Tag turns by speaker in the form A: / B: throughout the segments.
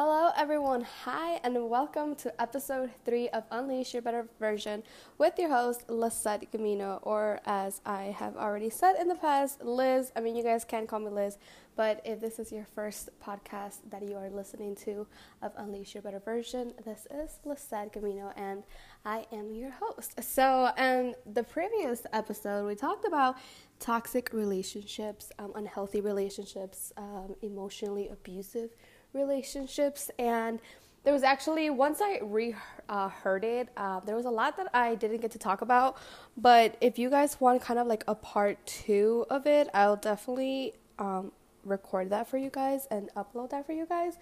A: Hello, everyone. Hi, and welcome to episode three of Unleash Your Better Version with your host, Lisette Camino, or as I have already said in the past, Liz. I mean, you guys can call me Liz, but if this is your first podcast that you are listening to of Unleash Your Better Version, this is Lisette Camino, and I am your host. So, in the previous episode, we talked about toxic relationships, um, unhealthy relationships, um, emotionally abusive relationships and there was actually once I re uh, it, uh, there was a lot that I didn't get to talk about. But if you guys want kind of like a part two of it, I'll definitely um, record that for you guys and upload that for you guys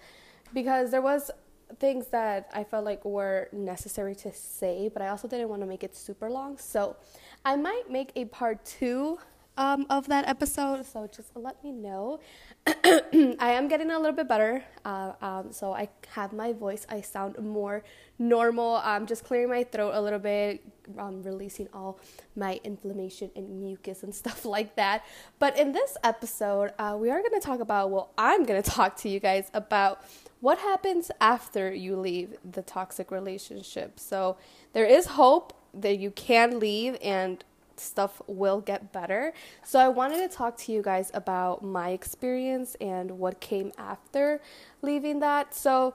A: because there was things that I felt like were necessary to say, but I also didn't want to make it super long. So I might make a part two um, of that episode. So just let me know. I am getting a little bit better. Uh, um, so I have my voice. I sound more normal. I'm just clearing my throat a little bit, um, releasing all my inflammation and mucus and stuff like that. But in this episode, uh, we are going to talk about, well, I'm going to talk to you guys about what happens after you leave the toxic relationship. So there is hope that you can leave and stuff will get better. So I wanted to talk to you guys about my experience and what came after leaving that. So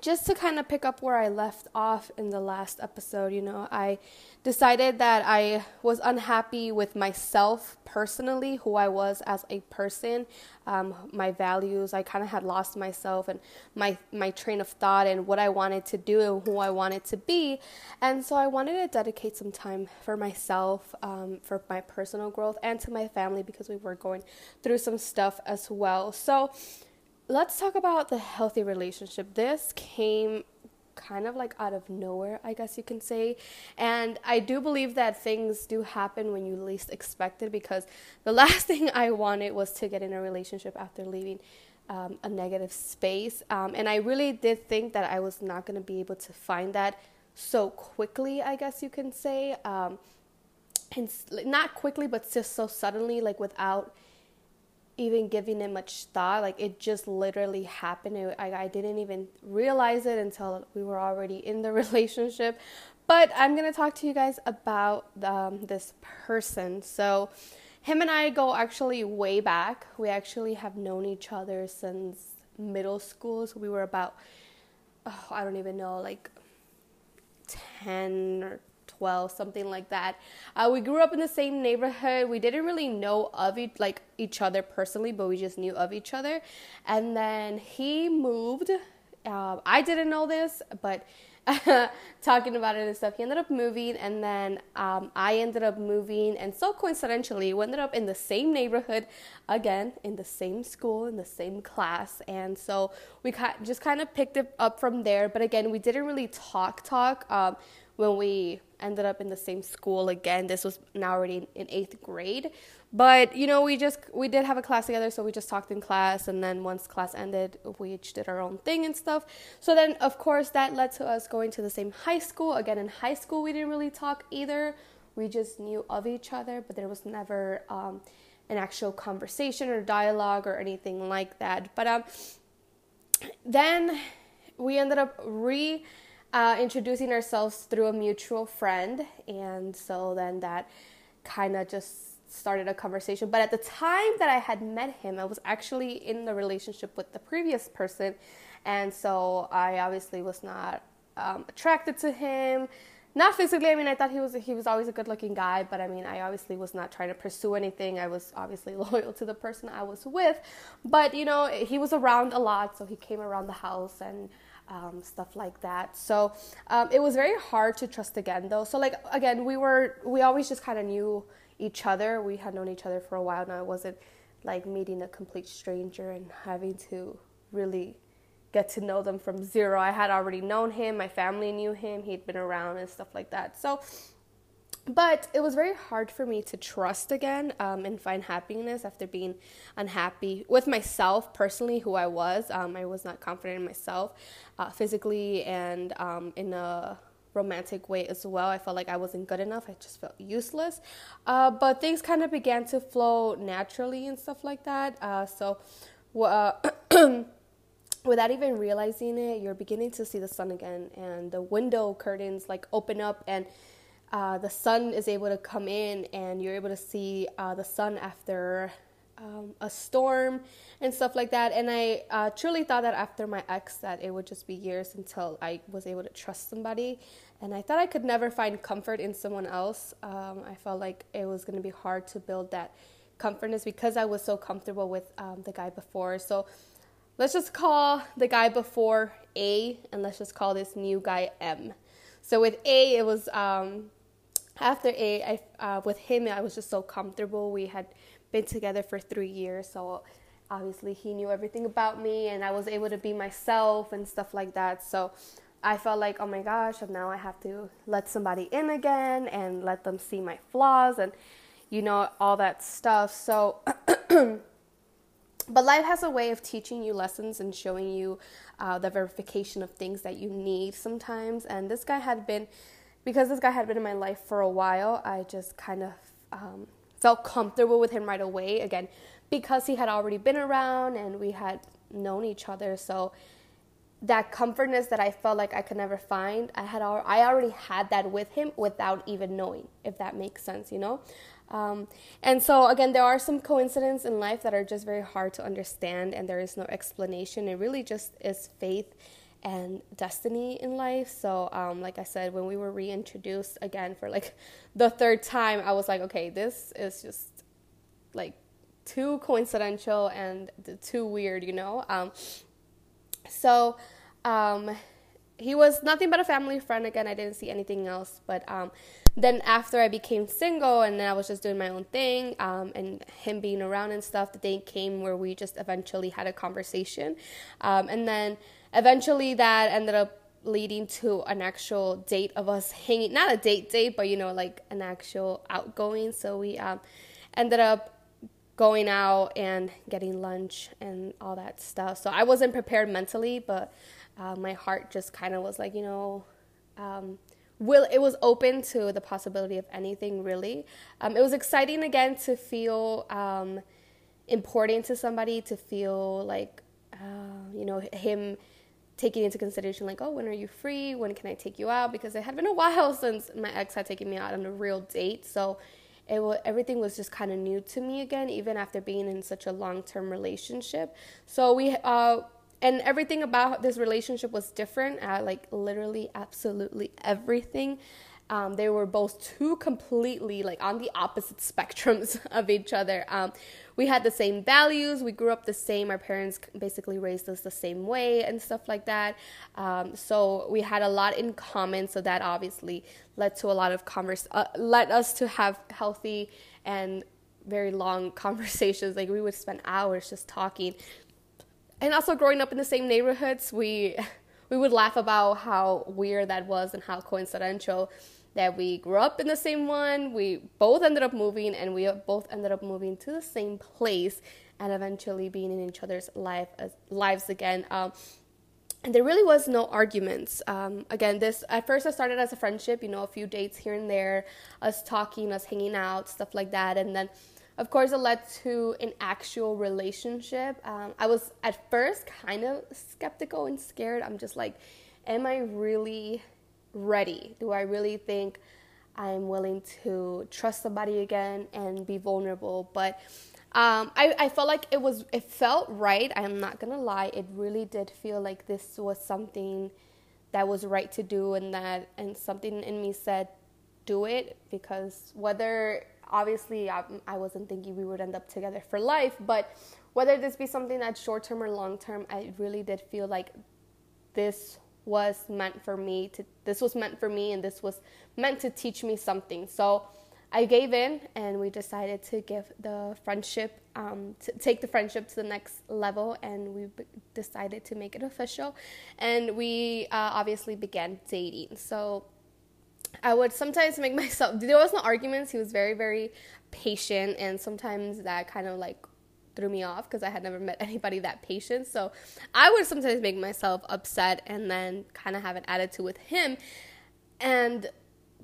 A: just to kind of pick up where I left off in the last episode, you know, I decided that I was unhappy with myself personally, who I was as a person, um, my values. I kind of had lost myself and my my train of thought and what I wanted to do and who I wanted to be, and so I wanted to dedicate some time for myself, um, for my personal growth, and to my family because we were going through some stuff as well. So let's talk about the healthy relationship. This came kind of like out of nowhere, I guess you can say. And I do believe that things do happen when you least expect it because the last thing I wanted was to get in a relationship after leaving um, a negative space. Um, and I really did think that I was not going to be able to find that so quickly, I guess you can say. Um, and not quickly, but just so suddenly, like without even giving it much thought. Like it just literally happened. It, I, I didn't even realize it until we were already in the relationship. But I'm gonna talk to you guys about um, this person. So, him and I go actually way back. We actually have known each other since middle school. So we were about, oh, I don't even know, like 10 or 12, something like that. Uh, we grew up in the same neighborhood. We didn't really know of it, like each other personally, but we just knew of each other. And then he moved. Uh, I didn't know this, but talking about it and stuff. He ended up moving, and then um, I ended up moving, and so coincidentally, we ended up in the same neighborhood again, in the same school, in the same class, and so we just kind of picked it up from there. But again, we didn't really talk talk um, when we ended up in the same school again. This was now already in eighth grade. But, you know, we just, we did have a class together, so we just talked in class. And then once class ended, we each did our own thing and stuff. So then, of course, that led to us going to the same high school. Again, in high school, we didn't really talk either. We just knew of each other, but there was never um, an actual conversation or dialogue or anything like that. But um, then we ended up re uh, introducing ourselves through a mutual friend. And so then that kind of just started a conversation. But at the time that I had met him, I was actually in the relationship with the previous person. And so I obviously was not um, attracted to him. Not physically. I mean, I thought he was he was always a good-looking guy, but I mean, I obviously was not trying to pursue anything. I was obviously loyal to the person I was with, but you know, he was around a lot, so he came around the house and um, stuff like that. So um, it was very hard to trust again, though. So like again, we were we always just kind of knew each other. We had known each other for a while now. It wasn't like meeting a complete stranger and having to really get to know them from zero. I had already known him. My family knew him. He'd been around and stuff like that. So but it was very hard for me to trust again um, and find happiness after being unhappy with myself personally, who I was. Um, I was not confident in myself uh, physically and um, in a romantic way as well. I felt like I wasn't good enough. I just felt useless. Uh, but things kind of began to flow naturally and stuff like that. Uh, so, uh, without even realizing it, you're beginning to see the sun again, and the window curtains like open up, and uh, the sun is able to come in, and you're able to see uh, the sun after um, a storm and stuff like that. And I uh, truly thought that after my ex, that it would just be years until I was able to trust somebody. And I thought I could never find comfort in someone else. Um, I felt like it was going to be hard to build that comfortness because I was so comfortable with um, the guy before. So let's just call the guy before A, and let's just call this new guy M. So with A, it was um, after A. I, uh, with him, I was just so comfortable. We had been together for three years, so obviously he knew everything about me, and I was able to be myself and stuff like that. So I felt like, oh my gosh, now I have to let somebody in again and let them see my flaws and you know all that stuff. So. But life has a way of teaching you lessons and showing you uh, the verification of things that you need sometimes. And this guy had been, because this guy had been in my life for a while, I just kind of um, felt comfortable with him right away. Again, because he had already been around and we had known each other. So that comfortness that I felt like I could never find, I had I already had that with him without even knowing, if that makes sense, you know. Um, and so, again, there are some coincidences in life that are just very hard to understand, and there is no explanation. It really just is faith and destiny in life. So, um, like I said, when we were reintroduced again for like the third time, I was like, okay, this is just like too coincidental and too weird, you know? Um, so, um, he was nothing but a family friend again. I didn't see anything else, but um, then after I became single and then I was just doing my own thing um, and him being around and stuff, the day came where we just eventually had a conversation. Um, and then eventually that ended up leading to an actual date of us hanging, not a date date, but you know, like an actual outgoing. So we um, ended up going out and getting lunch and all that stuff. So I wasn't prepared mentally, but uh, my heart just kind of was like, you know, um, will it was open to the possibility of anything really. Um, it was exciting again to feel um, important to somebody, to feel like uh, you know him taking into consideration like, oh, when are you free? When can I take you out? Because it had been a while since my ex had taken me out on a real date, so. It was, everything was just kind of new to me again, even after being in such a long-term relationship. So we uh, and everything about this relationship was different uh, like literally absolutely everything um, they were both two completely like on the opposite spectrums of each other. Um, we had the same values. We grew up the same. Our parents basically raised us the same way and stuff like that. Um, so we had a lot in common. So that obviously led to a lot of converse uh, led us to have healthy and very long conversations. Like we would spend hours just talking. And also growing up in the same neighborhoods, we we would laugh about how weird that was and how coincidental that we grew up in the same one. We both ended up moving, and we both ended up moving to the same place, and eventually being in each other's life as, lives again. Um, and there really was no arguments. Um, again, this at first I started as a friendship, you know, a few dates here and there, us talking, us hanging out, stuff like that, and then of course, it led to an actual relationship. Um, I was at first kind of skeptical and scared. I'm just like, am I really ready? Do I really think I'm willing to trust somebody again and be vulnerable? But um, I, I felt like it was, it felt right. I'm not gonna lie. It really did feel like this was something that was right to do and that, and something in me said, do it because whether obviously I, I wasn't thinking we would end up together for life but whether this be something that's short term or long term i really did feel like this was meant for me to this was meant for me and this was meant to teach me something so i gave in and we decided to give the friendship um, to take the friendship to the next level and we decided to make it official and we uh, obviously began dating so I would sometimes make myself. There was no arguments. He was very, very patient, and sometimes that kind of like threw me off because I had never met anybody that patient. So I would sometimes make myself upset and then kind of have an attitude with him. And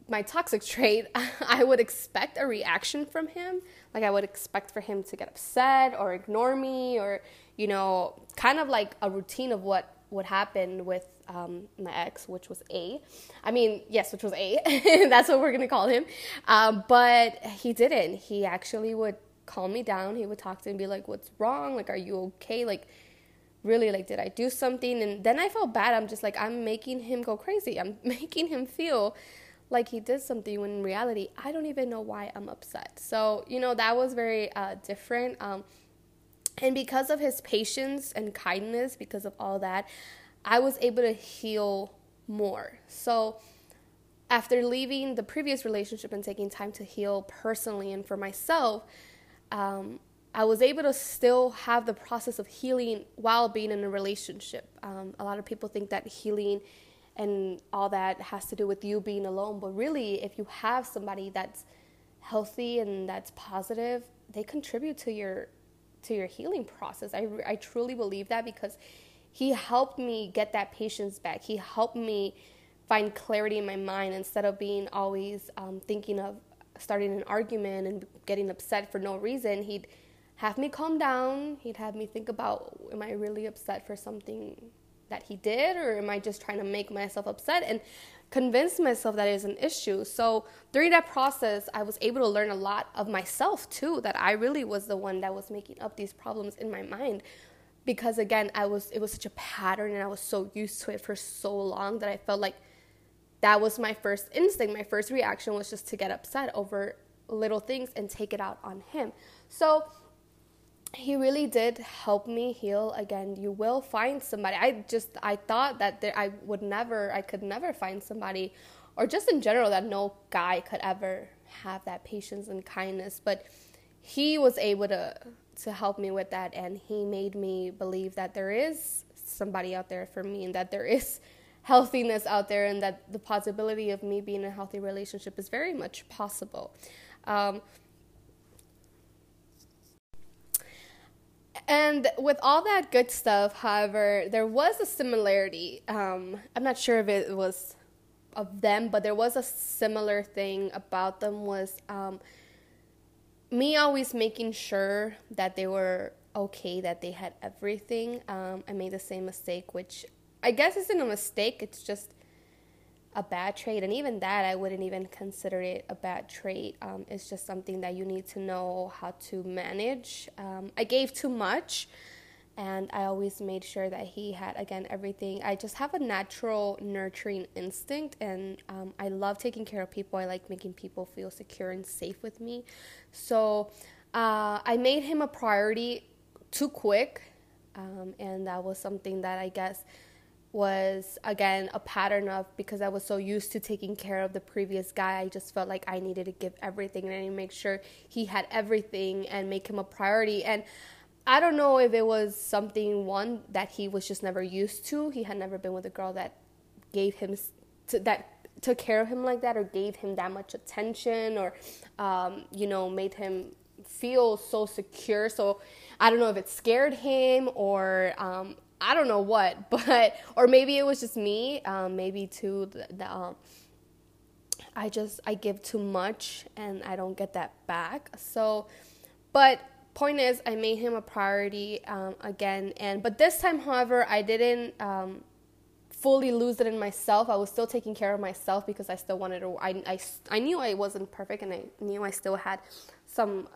A: my toxic trait, I would expect a reaction from him. Like I would expect for him to get upset or ignore me or, you know, kind of like a routine of what would happen with um, my ex, which was A. I mean, yes, which was A. That's what we're going to call him. Um, but he didn't. He actually would calm me down. He would talk to me and be like, what's wrong? Like, are you okay? Like, really like did i do something and then i felt bad i'm just like i'm making him go crazy i'm making him feel like he did something when in reality i don't even know why i'm upset so you know that was very uh, different um, and because of his patience and kindness because of all that i was able to heal more so after leaving the previous relationship and taking time to heal personally and for myself um, I was able to still have the process of healing while being in a relationship. Um, a lot of people think that healing and all that has to do with you being alone, but really, if you have somebody that's healthy and that's positive, they contribute to your to your healing process. I, I truly believe that because he helped me get that patience back. He helped me find clarity in my mind instead of being always um, thinking of starting an argument and getting upset for no reason. He'd have me calm down. He'd have me think about am I really upset for something that he did or am I just trying to make myself upset and convince myself that it is an issue. So during that process, I was able to learn a lot of myself too that I really was the one that was making up these problems in my mind because again, I was it was such a pattern and I was so used to it for so long that I felt like that was my first instinct. My first reaction was just to get upset over little things and take it out on him. So he really did help me heal again you will find somebody i just i thought that there, i would never i could never find somebody or just in general that no guy could ever have that patience and kindness but he was able to to help me with that and he made me believe that there is somebody out there for me and that there is healthiness out there and that the possibility of me being in a healthy relationship is very much possible um, And with all that good stuff, however, there was a similarity. Um, I'm not sure if it was of them, but there was a similar thing about them was um, me always making sure that they were okay, that they had everything. Um, I made the same mistake, which I guess isn't a mistake. It's just a bad trait, and even that I wouldn't even consider it a bad trait. Um, it's just something that you need to know how to manage. Um, I gave too much, and I always made sure that he had again everything. I just have a natural nurturing instinct, and um, I love taking care of people. I like making people feel secure and safe with me. So uh, I made him a priority too quick, um, and that was something that I guess was again a pattern of because I was so used to taking care of the previous guy, I just felt like I needed to give everything and I to make sure he had everything and make him a priority. And I don't know if it was something one that he was just never used to. He had never been with a girl that gave him to, that took care of him like that or gave him that much attention or um, you know made him feel so secure. So I don't know if it scared him or um, I don't know what, but or maybe it was just me. Um, maybe too the, the um, I just I give too much and I don't get that back. So, but point is, I made him a priority um, again, and but this time, however, I didn't um, fully lose it in myself. I was still taking care of myself because I still wanted to. I I, I knew I wasn't perfect, and I knew I still had some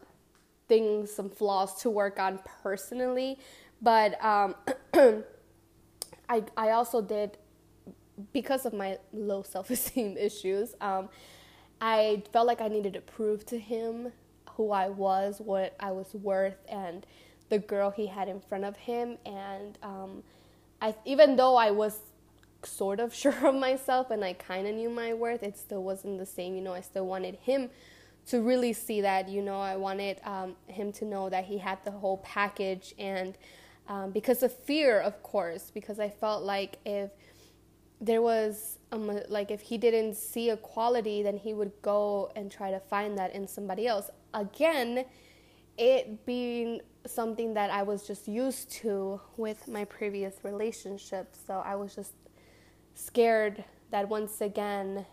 A: things, some flaws to work on personally. But um, I I also did because of my low self esteem issues. Um, I felt like I needed to prove to him who I was, what I was worth, and the girl he had in front of him. And um, I, even though I was sort of sure of myself and I kind of knew my worth, it still wasn't the same. You know, I still wanted him to really see that. You know, I wanted um, him to know that he had the whole package and um, because of fear, of course, because I felt like if there was like if he didn't see a quality, then he would go and try to find that in somebody else. Again, it being something that I was just used to with my previous relationship, so I was just scared that once again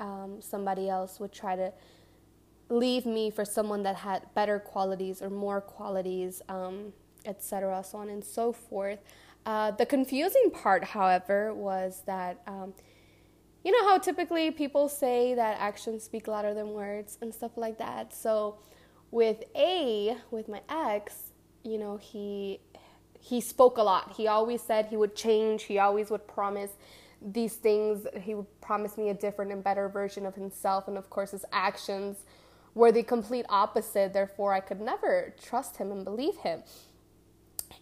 A: um, somebody else would try to leave me for someone that had better qualities or more qualities, um, etc., so on and so forth. Uh, the confusing part, however, was that um, you know how typically people say that actions speak louder than words and stuff like that. So with A, with my ex, you know, he he spoke a lot. He always said he would change. He always would promise these things. He would promise me a different and better version of himself, and of course, his actions were the complete opposite. Therefore, I could never trust him and believe him.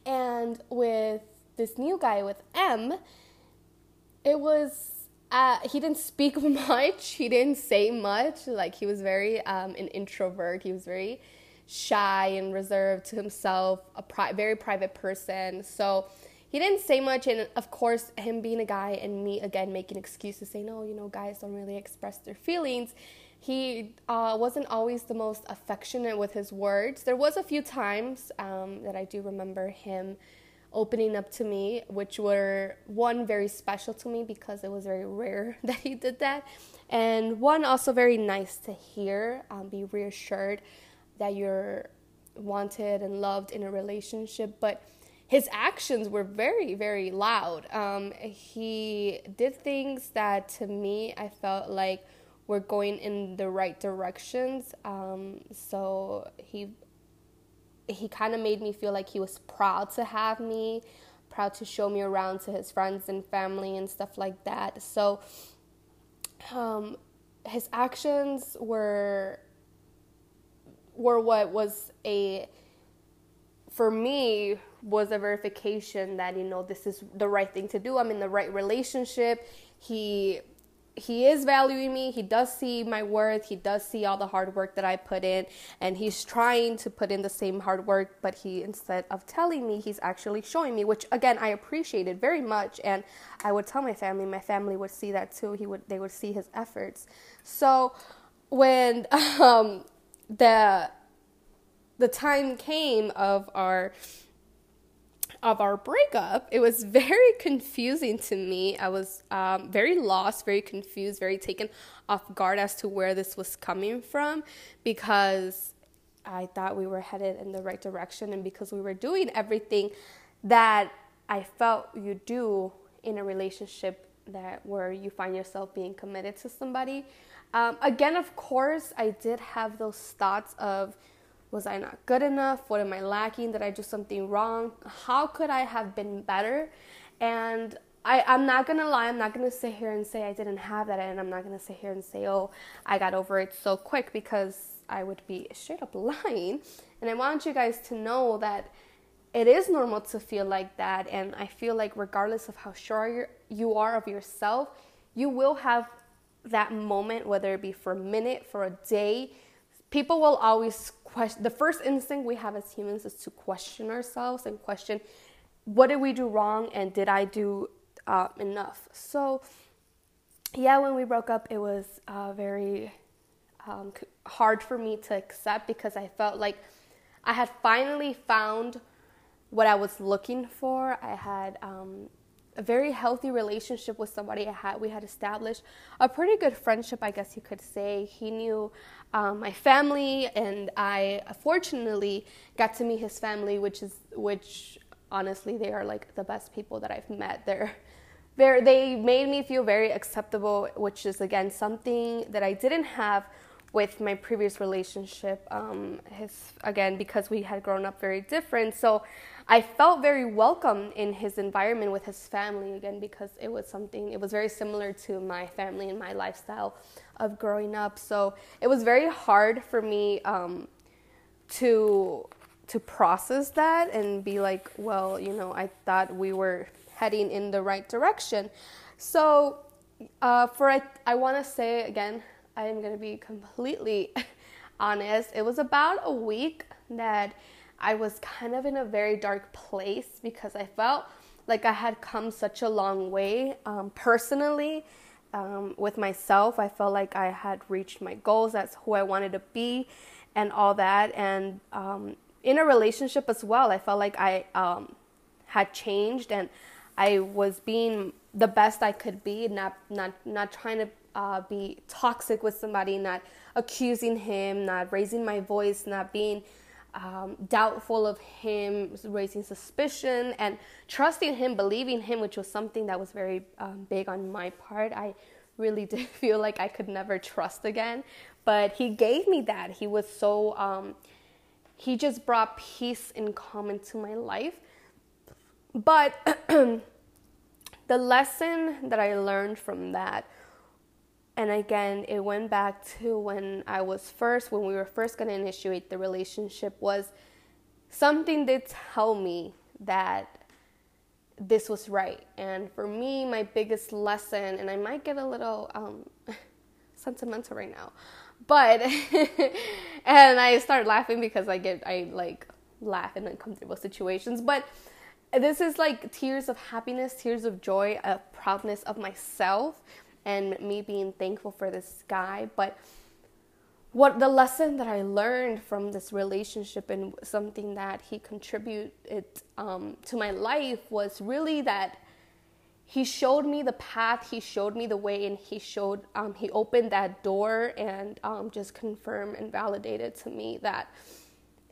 A: And with this new guy, with M, it was. Uh, he didn't speak much. He didn't say much. Like he was very um, an introvert. He was very shy and reserved to himself, a pri- very private person. So he didn't say much. And of course, him being a guy and me again making excuses, saying, "No, you know, guys don't really express their feelings." he uh, wasn't always the most affectionate with his words. There was a few times um, that I do remember him opening up to me, which were one very special to me because it was very rare that he did that, and one also very nice to hear, um, be reassured that you're wanted and loved in a relationship, but. His actions were very, very loud. Um, he did things that to me I felt like we're going in the right directions. Um, so he he kind of made me feel like he was proud to have me, proud to show me around to his friends and family and stuff like that. So um, his actions were were what was a for me was a verification that you know this is the right thing to do. I'm in the right relationship. He he is valuing me. He does see my worth. He does see all the hard work that I put in, and he's trying to put in the same hard work. But he, instead of telling me, he's actually showing me, which again I appreciated very much. And I would tell my family. My family would see that too. He would, they would see his efforts. So when um, the the time came of our of our breakup, it was very confusing to me. I was um, very lost, very confused, very taken off guard as to where this was coming from because I thought we were headed in the right direction and because we were doing everything that I felt you do in a relationship that where you find yourself being committed to somebody. Um, again, of course, I did have those thoughts of was I not good enough? What am I lacking? Did I do something wrong? How could I have been better? And I, I'm not gonna lie, I'm not gonna sit here and say I didn't have that, and I'm not gonna sit here and say, oh, I got over it so quick because I would be straight up lying. And I want you guys to know that it is normal to feel like that, and I feel like regardless of how sure you are of yourself, you will have that moment, whether it be for a minute, for a day. People will always question the first instinct we have as humans is to question ourselves and question what did we do wrong and did I do uh, enough. So yeah, when we broke up, it was uh, very um, hard for me to accept because I felt like I had finally found what I was looking for. I had um, a very healthy relationship with somebody I had. We had established a pretty good friendship, I guess you could say. He knew um, my family, and I fortunately got to meet his family, which is which honestly they are like the best people that I've met. They're they they made me feel very acceptable, which is again something that I didn't have with my previous relationship. Um, his again because we had grown up very different, so I felt very welcome in his environment with his family again because it was something, it was very similar to my family and my lifestyle of growing up. So it was very hard for me um, to to process that and be like, well, you know, I thought we were heading in the right direction. So uh, for I, I want to say again, I am going to be completely honest. It was about a week that I was kind of in a very dark place because I felt like I had come such a long way um, personally um, with myself. I felt like I had reached my goals. That's who I wanted to be, and all that. And um, in a relationship as well, I felt like I um, had changed and I was being the best I could be, not not not trying to uh, be toxic with somebody, not accusing him, not raising my voice, not being um, doubtful of him, raising suspicion, and trusting him, believing him, which was something that was very um, big on my part. I really did feel like I could never trust again, but he gave me that. He was so, um, he just brought peace and calm into my life. But the lesson that I learned from that and again it went back to when i was first when we were first going to initiate the relationship was something did tell me that this was right. And for me my biggest lesson and i might get a little um, sentimental right now but and i start laughing because i get i like laugh in uncomfortable situations. But this is like tears of happiness tears of joy of proudness of myself and me being thankful for this guy. But what the lesson that I learned from this relationship and something that he contributed um, to my life was really that he showed me the path, he showed me the way, and he showed um, he opened that door and um, just confirmed and validated to me that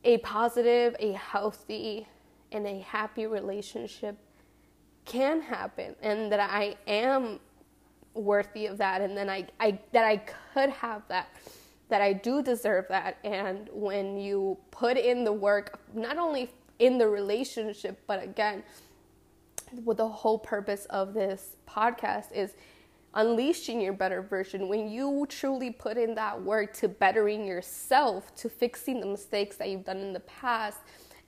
A: a positive, a healthy, and a happy relationship can happen, and that I am worthy of that and then I, I that I could have that that I do deserve that. And when you put in the work not only in the relationship but again what the whole purpose of this podcast is unleashing your better version. When you truly put in that work to bettering yourself to fixing the mistakes that you've done in the past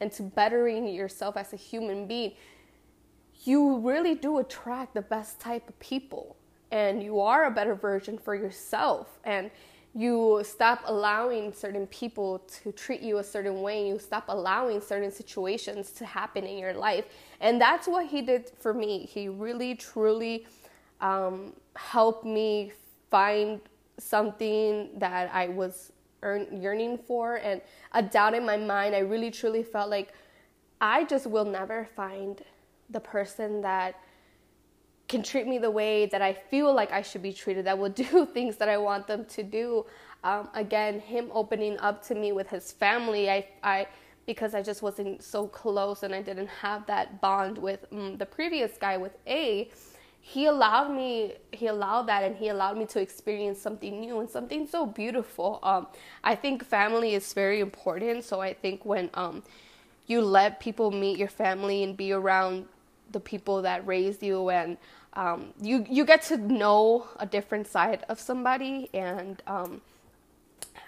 A: and to bettering yourself as a human being you really do attract the best type of people and you are a better version for yourself. And you stop allowing certain people to treat you a certain way you stop allowing certain situations to happen in your life. And that's what he did for me. He really truly um, helped me find something that i was earn, yearning for and a doubt in my mind. I really truly felt like i just will never find the person that can treat me the way that I feel like I should be treated, that will do things that I want them to do. Um, again, him opening up to me with his family, I, I, because I just wasn't so close and I didn't have that bond with um, the previous guy with A. He allowed me, he allowed that, and he allowed me to experience something new and something so beautiful. Um, I think family is very important. So I think when um, you let people meet your family and be around the people that raised you and um, you you get to know a different side of somebody, and um,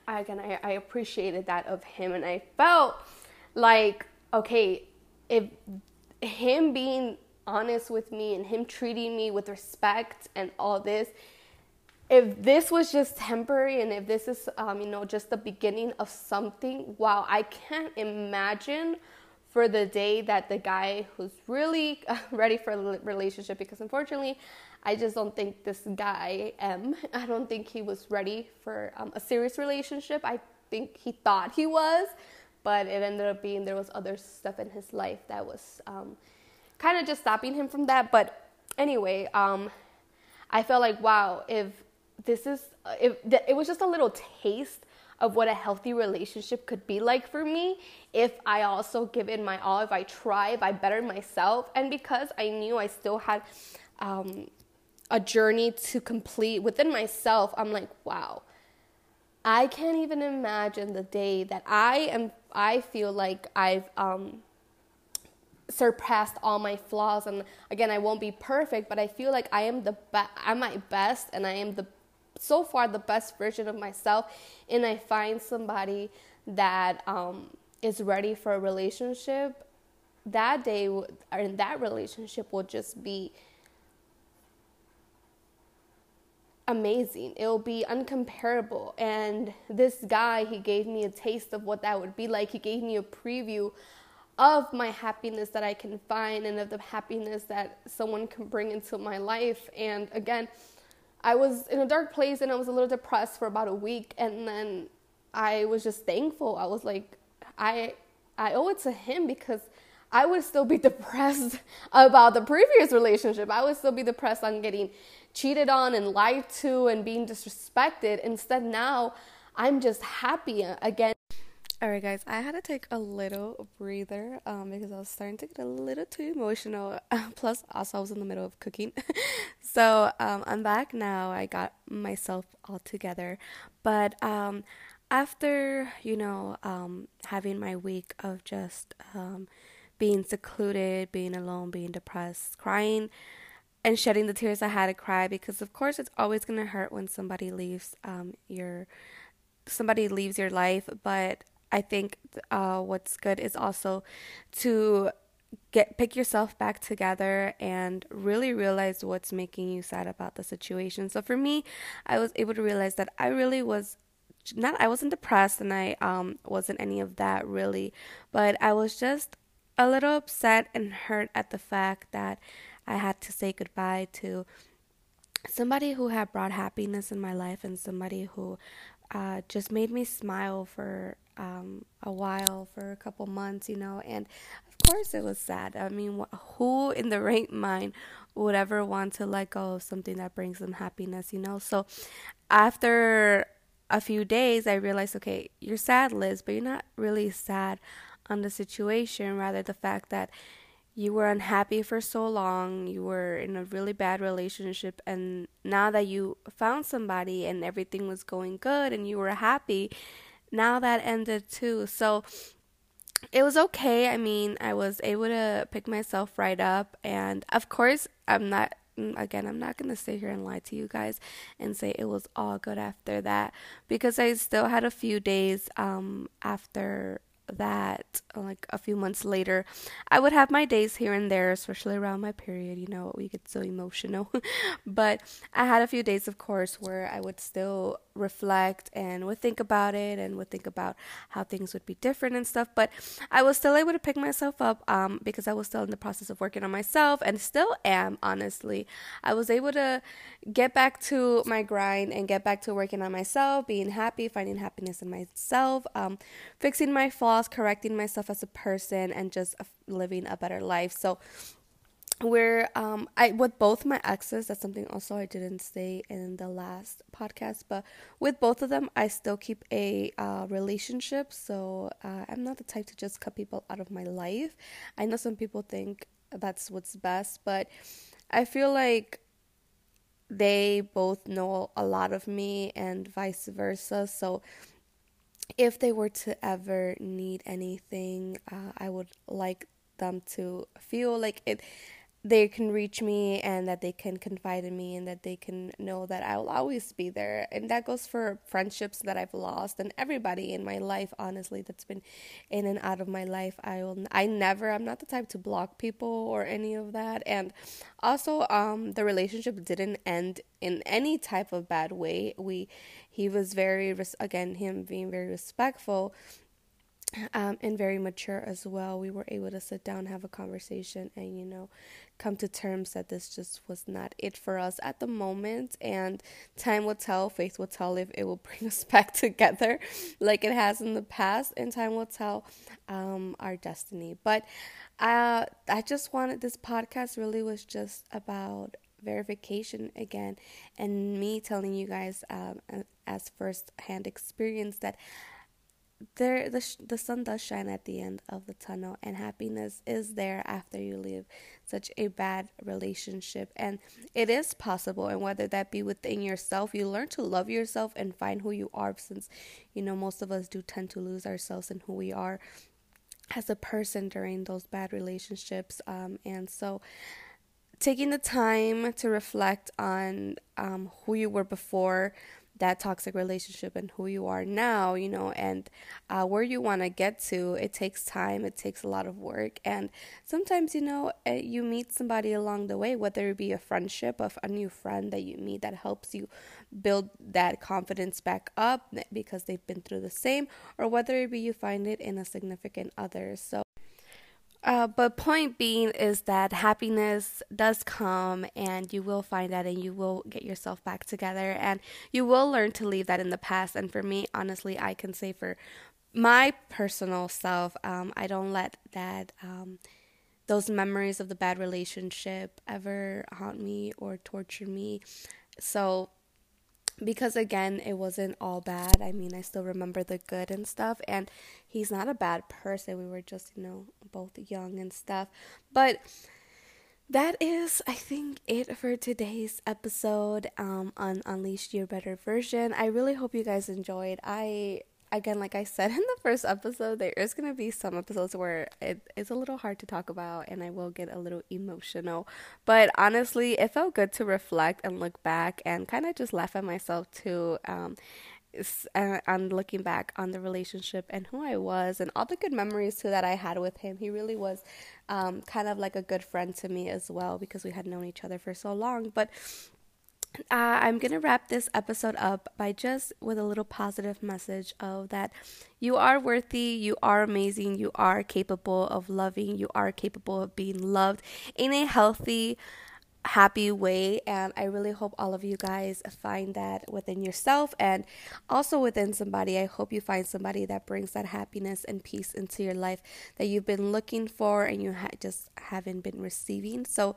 A: again, I, I appreciated that of him, and I felt like okay, if him being honest with me and him treating me with respect and all this if this was just temporary and if this is um, you know just the beginning of something wow i can't imagine for the day that the guy who's really ready for a relationship because unfortunately i just don't think this guy m i don't think he was ready for um, a serious relationship. I think he thought he was but it ended up being there was other stuff in his life that was um, kind of just stopping him from that. But anyway um, i felt like wow if this is if it was just a little taste of what a healthy relationship could be like for me if I also give in my all, if I try, if I better myself. And because I knew I still had um, a journey to complete within myself, I'm like, wow. I can't even imagine the day that I am. I feel like I've um, surpassed all my flaws, and again, I won't be perfect, but I feel like I am the best. I'm my best, and I am the so far the best version of myself and I find somebody that um, is ready for a relationship, that day or in that relationship will just be amazing. It'll be uncomparable. And this guy, he gave me a taste of what that would be like. He gave me a preview of my happiness that I can find and of the happiness that someone can bring into my life. And again, I was in a dark place and I was a little depressed for about a week and then I was just thankful. I was like I I owe it to him because I would still be depressed about the previous relationship. I would still be depressed on getting cheated on and lied to and being disrespected. Instead, now I'm just happy again. All right, guys, I had to take a little breather um, because I was starting to get a little too emotional. Plus, also, I was in the middle of cooking. so, um, I'm back now. I got myself all together. But um, after, you know, um, having my week of just um, being secluded, being alone, being depressed, crying, and shedding the tears I had to cry because, of course, it's always going to hurt when somebody leaves um, your somebody leaves your life, but I think uh, what's good is also to get pick yourself back together and really realize what's making you sad about the situation. So for me, I was able to realize that I really was not I wasn't depressed and I um wasn't any of that really, but I was just a little upset and hurt at the fact that I had to say goodbye to somebody who had brought happiness in my life and somebody who uh, just made me smile for um, a while, for a couple months, you know. And of course, it was sad. I mean, wh- who in the right mind would ever want to let go of something that brings them happiness, you know? So after a few days, I realized, okay, you're sad, Liz, but you're not really sad on the situation, rather, the fact that you were unhappy for so long, you were in a really bad relationship, and now that you found somebody and everything was going good and you were happy, now that ended too. So it was okay. I mean, I was able to pick myself right up, and of course, I'm not. Again, I'm not gonna sit here and lie to you guys and say it was all good after that because I still had a few days um, after that like a few months later i would have my days here and there especially around my period you know we get so emotional. But i had a few days of course where i would still reflect and would think about it and would think about how things would be different and stuff. But I was still able to pick myself up um, because I was still in the process of working on myself and still am, honestly. I was able to get back to my grind and get back to working on myself, being happy, finding happiness in myself, um, fixing my flaws, correcting myself as a person, and just living a better life. So, where um I with both my exes that's something also I didn't say in the last podcast but with both of them I still keep a uh, relationship. So uh, I'm not the type to just cut people out of my life. I know some people think that's what's best but I feel like they both know a lot of me and vice versa. So if they were to ever need anything uh, I would like them to feel like it they can reach me and that they can confide in me and that they can know that I will always be there. And that goes for friendships that I've lost and everybody in my life, honestly, that's been in and out of my life. I will I never I'm not the type to block people or any of that. And also um the relationship didn't end in any type of bad way. We he was very again him being very respectful um, and very mature as well. We were able to sit down, have a conversation, and you know, come to terms that this just was not it for us at the moment. And time will tell, faith will tell if it will bring us back together like it has in the past, and time will tell um, our destiny. But uh, I just wanted this podcast really was just about verification again and me telling you guys um, as first hand experience that there the the sun does shine at the end of the tunnel and happiness is there after you leave such a bad relationship. And it is possible and whether that be within yourself you learn to love yourself and find who you are since you know most of us do tend to lose ourselves and who we are as a person during those bad relationships. Um, and so taking the time to reflect on um, who you were before that toxic relationship and who you are now, you know, and uh, where you want to get to. It takes time, it takes a lot of work. And sometimes, you know, eh, you meet somebody along the way, whether it be a friendship of a new friend that you meet that helps you build that confidence back up because they've been through the same, or whether it be you find it in a significant other. So, uh, but point being is that happiness does come and you will find that and you will get yourself back together and you will learn to leave that in the past and for me honestly i can say for my personal self um, i don't let that um, those memories of the bad relationship ever haunt me or torture me. So, because again, it wasn't all bad. I mean, I still remember the good and stuff. And he's not a bad person. We were just, you know, both young and stuff. But that is, I think, it for today's episode um, on Unleash Your Better Version. I really hope you guys enjoyed. I again, like I said in the first episode, there is going to be some episodes where it is a little hard to talk about and I will get a little emotional. But honestly, it felt good to reflect and look back and kind of just laugh at myself too. Um, uh, on looking back on the relationship and who I was and all the good memories too that I had with him. He really was um, kind of like a good friend to me as well because we had known each other for so long. But uh, I'm gonna wrap this episode up by just with a little positive message of that you are worthy, you are amazing, you are capable of loving, you are capable of being loved in a healthy, happy way. And I really hope all of you guys find that within yourself and also within somebody. I hope you find somebody that brings that happiness and peace into your life that you've been looking for and you ha- just haven't been receiving. So,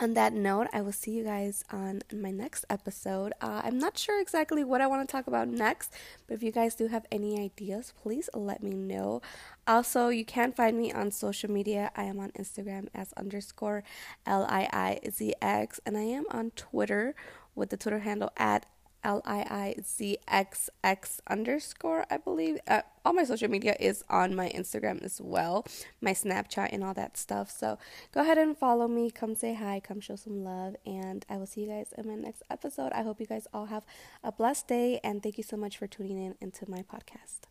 A: on that note, I will see you guys on my next episode. Uh, I'm not sure exactly what I want to talk about next, but if you guys do have any ideas, please let me know. Also, you can find me on social media. I am on Instagram as underscore L I I Z X, and I am on Twitter with the Twitter handle at L I I Z X X underscore, I believe. Uh, all my social media is on my Instagram as well, my Snapchat, and all that stuff. So go ahead and follow me. Come say hi. Come show some love. And I will see you guys in my next episode. I hope you guys all have a blessed day. And thank you so much for tuning in into my podcast.